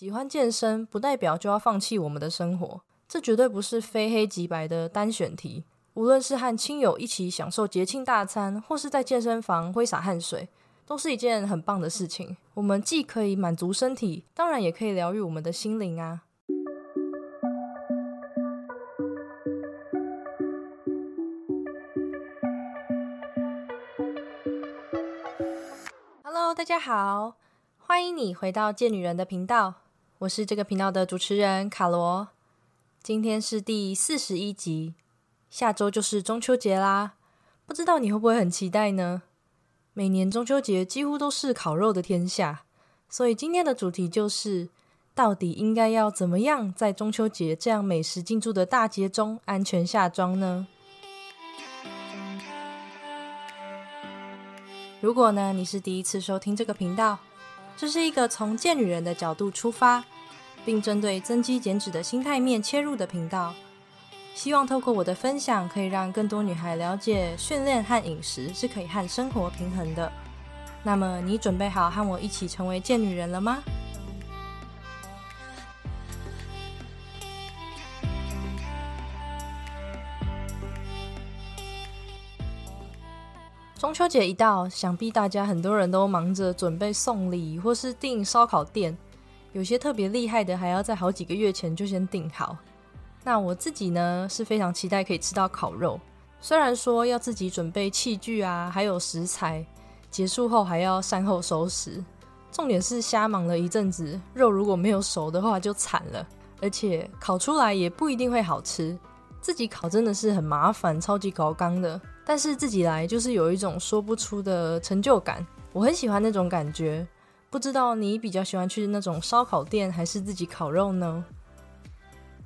喜欢健身不代表就要放弃我们的生活，这绝对不是非黑即白的单选题。无论是和亲友一起享受节庆大餐，或是在健身房挥洒汗水，都是一件很棒的事情。我们既可以满足身体，当然也可以疗愈我们的心灵啊。Hello，大家好，欢迎你回到贱女人的频道，我是这个频道的主持人卡罗。今天是第四十一集，下周就是中秋节啦，不知道你会不会很期待呢？每年中秋节几乎都是烤肉的天下，所以今天的主题就是，到底应该要怎么样在中秋节这样美食进驻的大节中安全下庄呢？如果呢，你是第一次收听这个频道，这是一个从贱女人的角度出发，并针对增肌减脂的心态面切入的频道。希望透过我的分享，可以让更多女孩了解训练和饮食是可以和生活平衡的。那么，你准备好和我一起成为贱女人了吗？中秋节一到，想必大家很多人都忙着准备送礼，或是订烧烤店。有些特别厉害的，还要在好几个月前就先订好。那我自己呢，是非常期待可以吃到烤肉。虽然说要自己准备器具啊，还有食材，结束后还要善后收拾。重点是瞎忙了一阵子，肉如果没有熟的话就惨了，而且烤出来也不一定会好吃。自己烤真的是很麻烦，超级高刚的。但是自己来就是有一种说不出的成就感，我很喜欢那种感觉。不知道你比较喜欢去那种烧烤店，还是自己烤肉呢？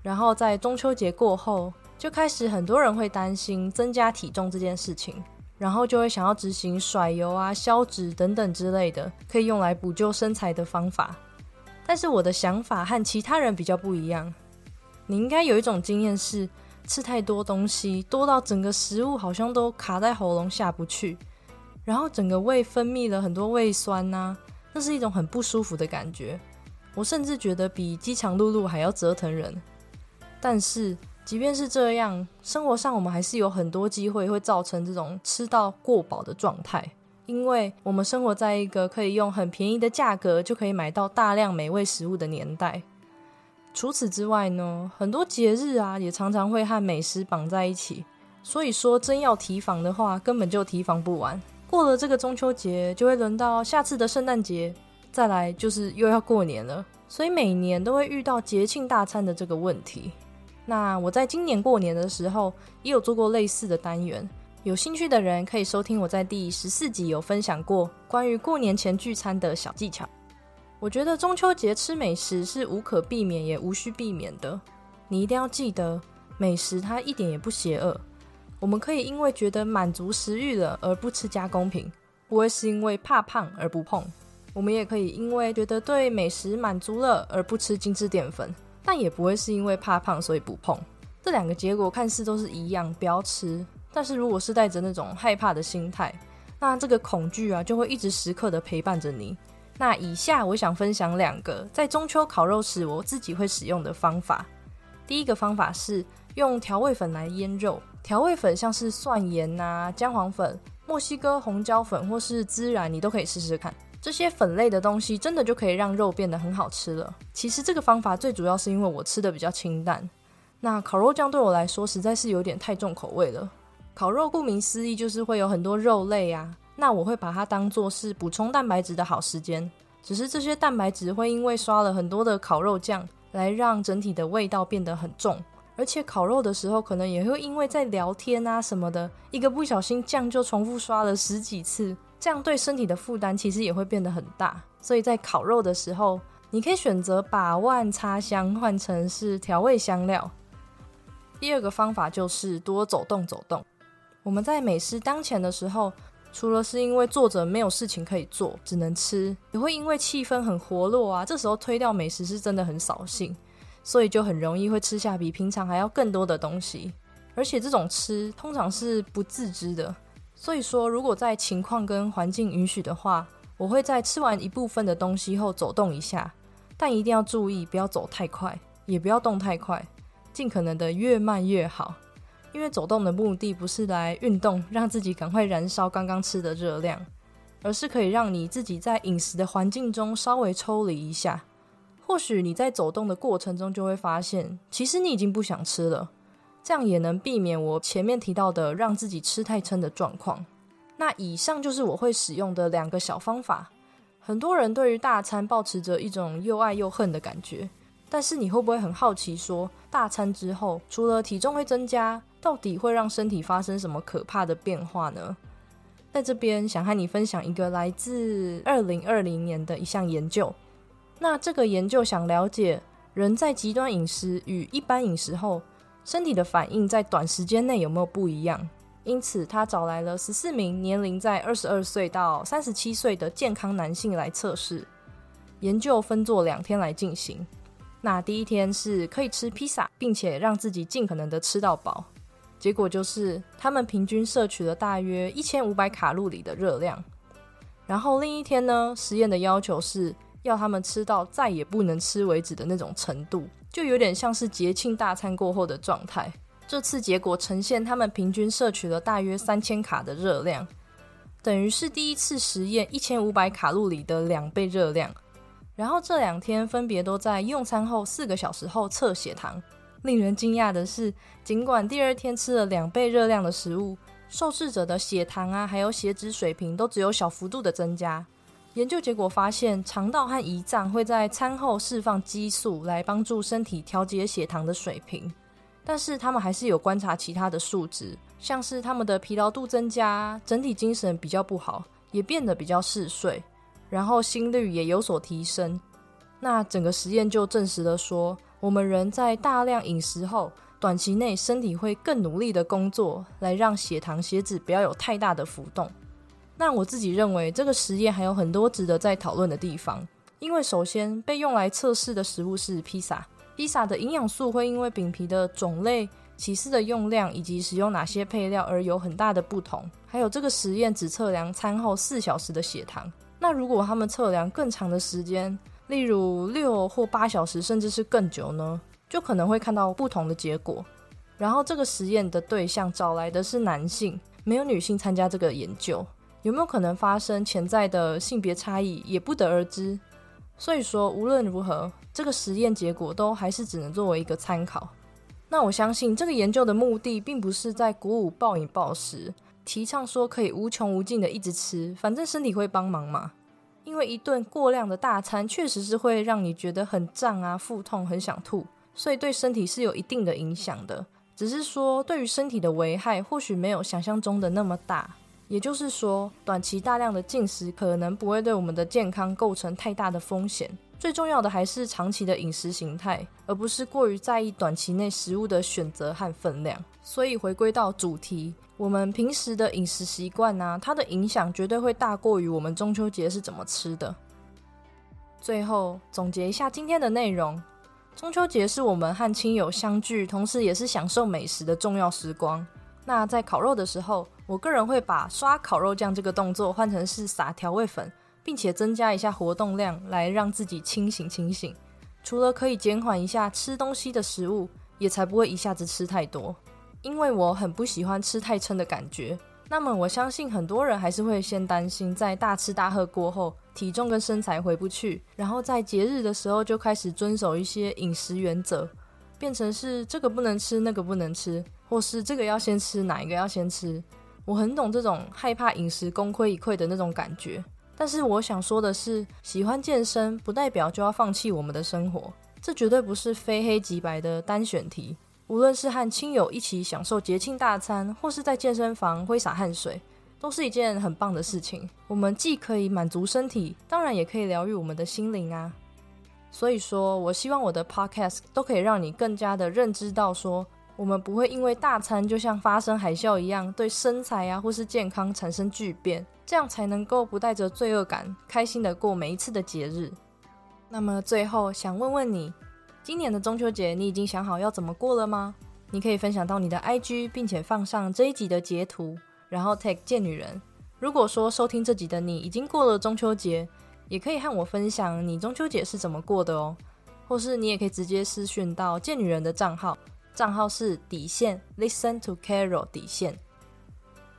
然后在中秋节过后，就开始很多人会担心增加体重这件事情，然后就会想要执行甩油啊、消脂等等之类的，可以用来补救身材的方法。但是我的想法和其他人比较不一样。你应该有一种经验是。吃太多东西，多到整个食物好像都卡在喉咙下不去，然后整个胃分泌了很多胃酸呐，那是一种很不舒服的感觉。我甚至觉得比饥肠辘辘还要折腾人。但是即便是这样，生活上我们还是有很多机会会造成这种吃到过饱的状态，因为我们生活在一个可以用很便宜的价格就可以买到大量美味食物的年代。除此之外呢，很多节日啊也常常会和美食绑在一起，所以说真要提防的话，根本就提防不完。过了这个中秋节，就会轮到下次的圣诞节，再来就是又要过年了，所以每年都会遇到节庆大餐的这个问题。那我在今年过年的时候也有做过类似的单元，有兴趣的人可以收听我在第十四集有分享过关于过年前聚餐的小技巧。我觉得中秋节吃美食是无可避免也无需避免的。你一定要记得，美食它一点也不邪恶。我们可以因为觉得满足食欲了而不吃加工品，不会是因为怕胖而不碰。我们也可以因为觉得对美食满足了而不吃精致淀粉，但也不会是因为怕胖所以不碰。这两个结果看似都是一样，不要吃。但是如果是带着那种害怕的心态，那这个恐惧啊就会一直时刻的陪伴着你。那以下我想分享两个在中秋烤肉时我自己会使用的方法。第一个方法是用调味粉来腌肉，调味粉像是蒜盐呐、姜黄粉、墨西哥红椒粉或是孜然，你都可以试试看。这些粉类的东西真的就可以让肉变得很好吃了。其实这个方法最主要是因为我吃的比较清淡，那烤肉酱对我来说实在是有点太重口味了。烤肉顾名思义就是会有很多肉类啊。那我会把它当做是补充蛋白质的好时间，只是这些蛋白质会因为刷了很多的烤肉酱，来让整体的味道变得很重，而且烤肉的时候可能也会因为在聊天啊什么的，一个不小心酱就重复刷了十几次，这样对身体的负担其实也会变得很大。所以在烤肉的时候，你可以选择把万擦香换成是调味香料。第二个方法就是多走动走动。我们在美食当前的时候。除了是因为坐着没有事情可以做，只能吃，也会因为气氛很活络啊，这时候推掉美食是真的很扫兴，所以就很容易会吃下比平常还要更多的东西，而且这种吃通常是不自知的。所以说，如果在情况跟环境允许的话，我会在吃完一部分的东西后走动一下，但一定要注意，不要走太快，也不要动太快，尽可能的越慢越好。因为走动的目的不是来运动，让自己赶快燃烧刚刚吃的热量，而是可以让你自己在饮食的环境中稍微抽离一下。或许你在走动的过程中就会发现，其实你已经不想吃了，这样也能避免我前面提到的让自己吃太撑的状况。那以上就是我会使用的两个小方法。很多人对于大餐保持着一种又爱又恨的感觉，但是你会不会很好奇，说大餐之后除了体重会增加？到底会让身体发生什么可怕的变化呢？在这边想和你分享一个来自二零二零年的一项研究。那这个研究想了解人在极端饮食与一般饮食后，身体的反应在短时间内有没有不一样？因此，他找来了十四名年龄在二十二岁到三十七岁的健康男性来测试。研究分作两天来进行。那第一天是可以吃披萨，并且让自己尽可能的吃到饱。结果就是，他们平均摄取了大约一千五百卡路里的热量。然后另一天呢，实验的要求是要他们吃到再也不能吃为止的那种程度，就有点像是节庆大餐过后的状态。这次结果呈现，他们平均摄取了大约三千卡的热量，等于是第一次实验一千五百卡路里的两倍热量。然后这两天分别都在用餐后四个小时后测血糖。令人惊讶的是，尽管第二天吃了两倍热量的食物，受试者的血糖啊，还有血脂水平都只有小幅度的增加。研究结果发现，肠道和胰脏会在餐后释放激素来帮助身体调节血糖的水平，但是他们还是有观察其他的数值，像是他们的疲劳度增加，整体精神比较不好，也变得比较嗜睡，然后心率也有所提升。那整个实验就证实了说。我们人在大量饮食后，短期内身体会更努力的工作，来让血糖、血脂不要有太大的浮动。那我自己认为，这个实验还有很多值得再讨论的地方。因为首先被用来测试的食物是披萨，披萨的营养素会因为饼皮的种类、起司的用量以及使用哪些配料而有很大的不同。还有这个实验只测量餐后四小时的血糖，那如果他们测量更长的时间？例如六或八小时，甚至是更久呢，就可能会看到不同的结果。然后这个实验的对象找来的是男性，没有女性参加这个研究，有没有可能发生潜在的性别差异也不得而知。所以说，无论如何，这个实验结果都还是只能作为一个参考。那我相信这个研究的目的，并不是在鼓舞暴饮暴食，提倡说可以无穷无尽的一直吃，反正身体会帮忙嘛。因为一顿过量的大餐确实是会让你觉得很胀啊、腹痛、很想吐，所以对身体是有一定的影响的。只是说，对于身体的危害或许没有想象中的那么大。也就是说，短期大量的进食可能不会对我们的健康构成太大的风险。最重要的还是长期的饮食形态，而不是过于在意短期内食物的选择和分量。所以回归到主题。我们平时的饮食习惯呢，它的影响绝对会大过于我们中秋节是怎么吃的。最后总结一下今天的内容：中秋节是我们和亲友相聚，同时也是享受美食的重要时光。那在烤肉的时候，我个人会把刷烤肉酱这个动作换成是撒调味粉，并且增加一下活动量，来让自己清醒清醒。除了可以减缓一下吃东西的食物，也才不会一下子吃太多。因为我很不喜欢吃太撑的感觉，那么我相信很多人还是会先担心在大吃大喝过后体重跟身材回不去，然后在节日的时候就开始遵守一些饮食原则，变成是这个不能吃那个不能吃，或是这个要先吃哪一个要先吃。我很懂这种害怕饮食功亏一篑的那种感觉，但是我想说的是，喜欢健身不代表就要放弃我们的生活，这绝对不是非黑即白的单选题。无论是和亲友一起享受节庆大餐，或是在健身房挥洒汗水，都是一件很棒的事情。我们既可以满足身体，当然也可以疗愈我们的心灵啊。所以说，我希望我的 podcast 都可以让你更加的认知到，说我们不会因为大餐就像发生海啸一样，对身材啊或是健康产生巨变，这样才能够不带着罪恶感，开心的过每一次的节日。那么最后想问问你。今年的中秋节，你已经想好要怎么过了吗？你可以分享到你的 IG，并且放上这一集的截图，然后 tag 贱女人。如果说收听这集的你已经过了中秋节，也可以和我分享你中秋节是怎么过的哦。或是你也可以直接私讯到贱女人的账号，账号是底线 Listen to Carol 底线。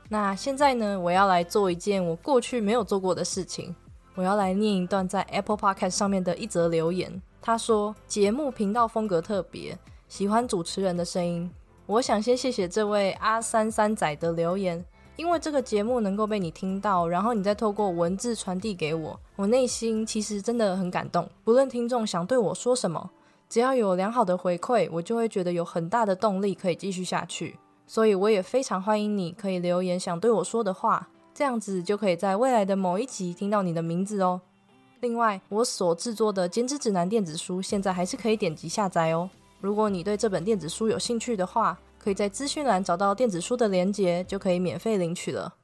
那现在呢，我要来做一件我过去没有做过的事情，我要来念一段在 Apple Podcast 上面的一则留言。他说：“节目频道风格特别，喜欢主持人的声音。”我想先谢谢这位阿三三仔的留言。因为这个节目能够被你听到，然后你再透过文字传递给我，我内心其实真的很感动。不论听众想对我说什么，只要有良好的回馈，我就会觉得有很大的动力可以继续下去。所以我也非常欢迎你可以留言想对我说的话，这样子就可以在未来的某一集听到你的名字哦。另外，我所制作的减脂指南电子书现在还是可以点击下载哦。如果你对这本电子书有兴趣的话，可以在资讯栏找到电子书的链接，就可以免费领取了。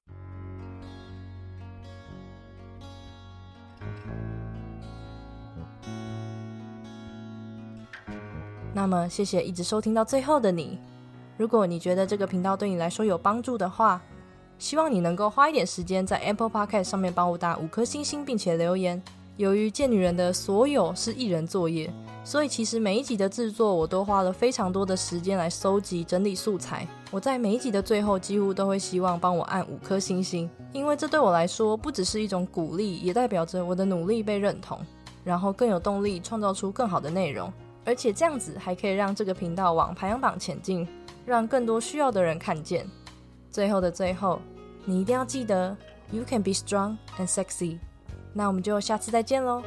那么，谢谢一直收听到最后的你。如果你觉得这个频道对你来说有帮助的话，希望你能够花一点时间在 Apple Podcast 上面帮我打五颗星星，并且留言。由于贱女人的所有是艺人作业。所以其实每一集的制作，我都花了非常多的时间来收集整理素材。我在每一集的最后，几乎都会希望帮我按五颗星星，因为这对我来说不只是一种鼓励，也代表着我的努力被认同，然后更有动力创造出更好的内容。而且这样子还可以让这个频道往排行榜前进，让更多需要的人看见。最后的最后，你一定要记得，You can be strong and sexy。那我们就下次再见喽。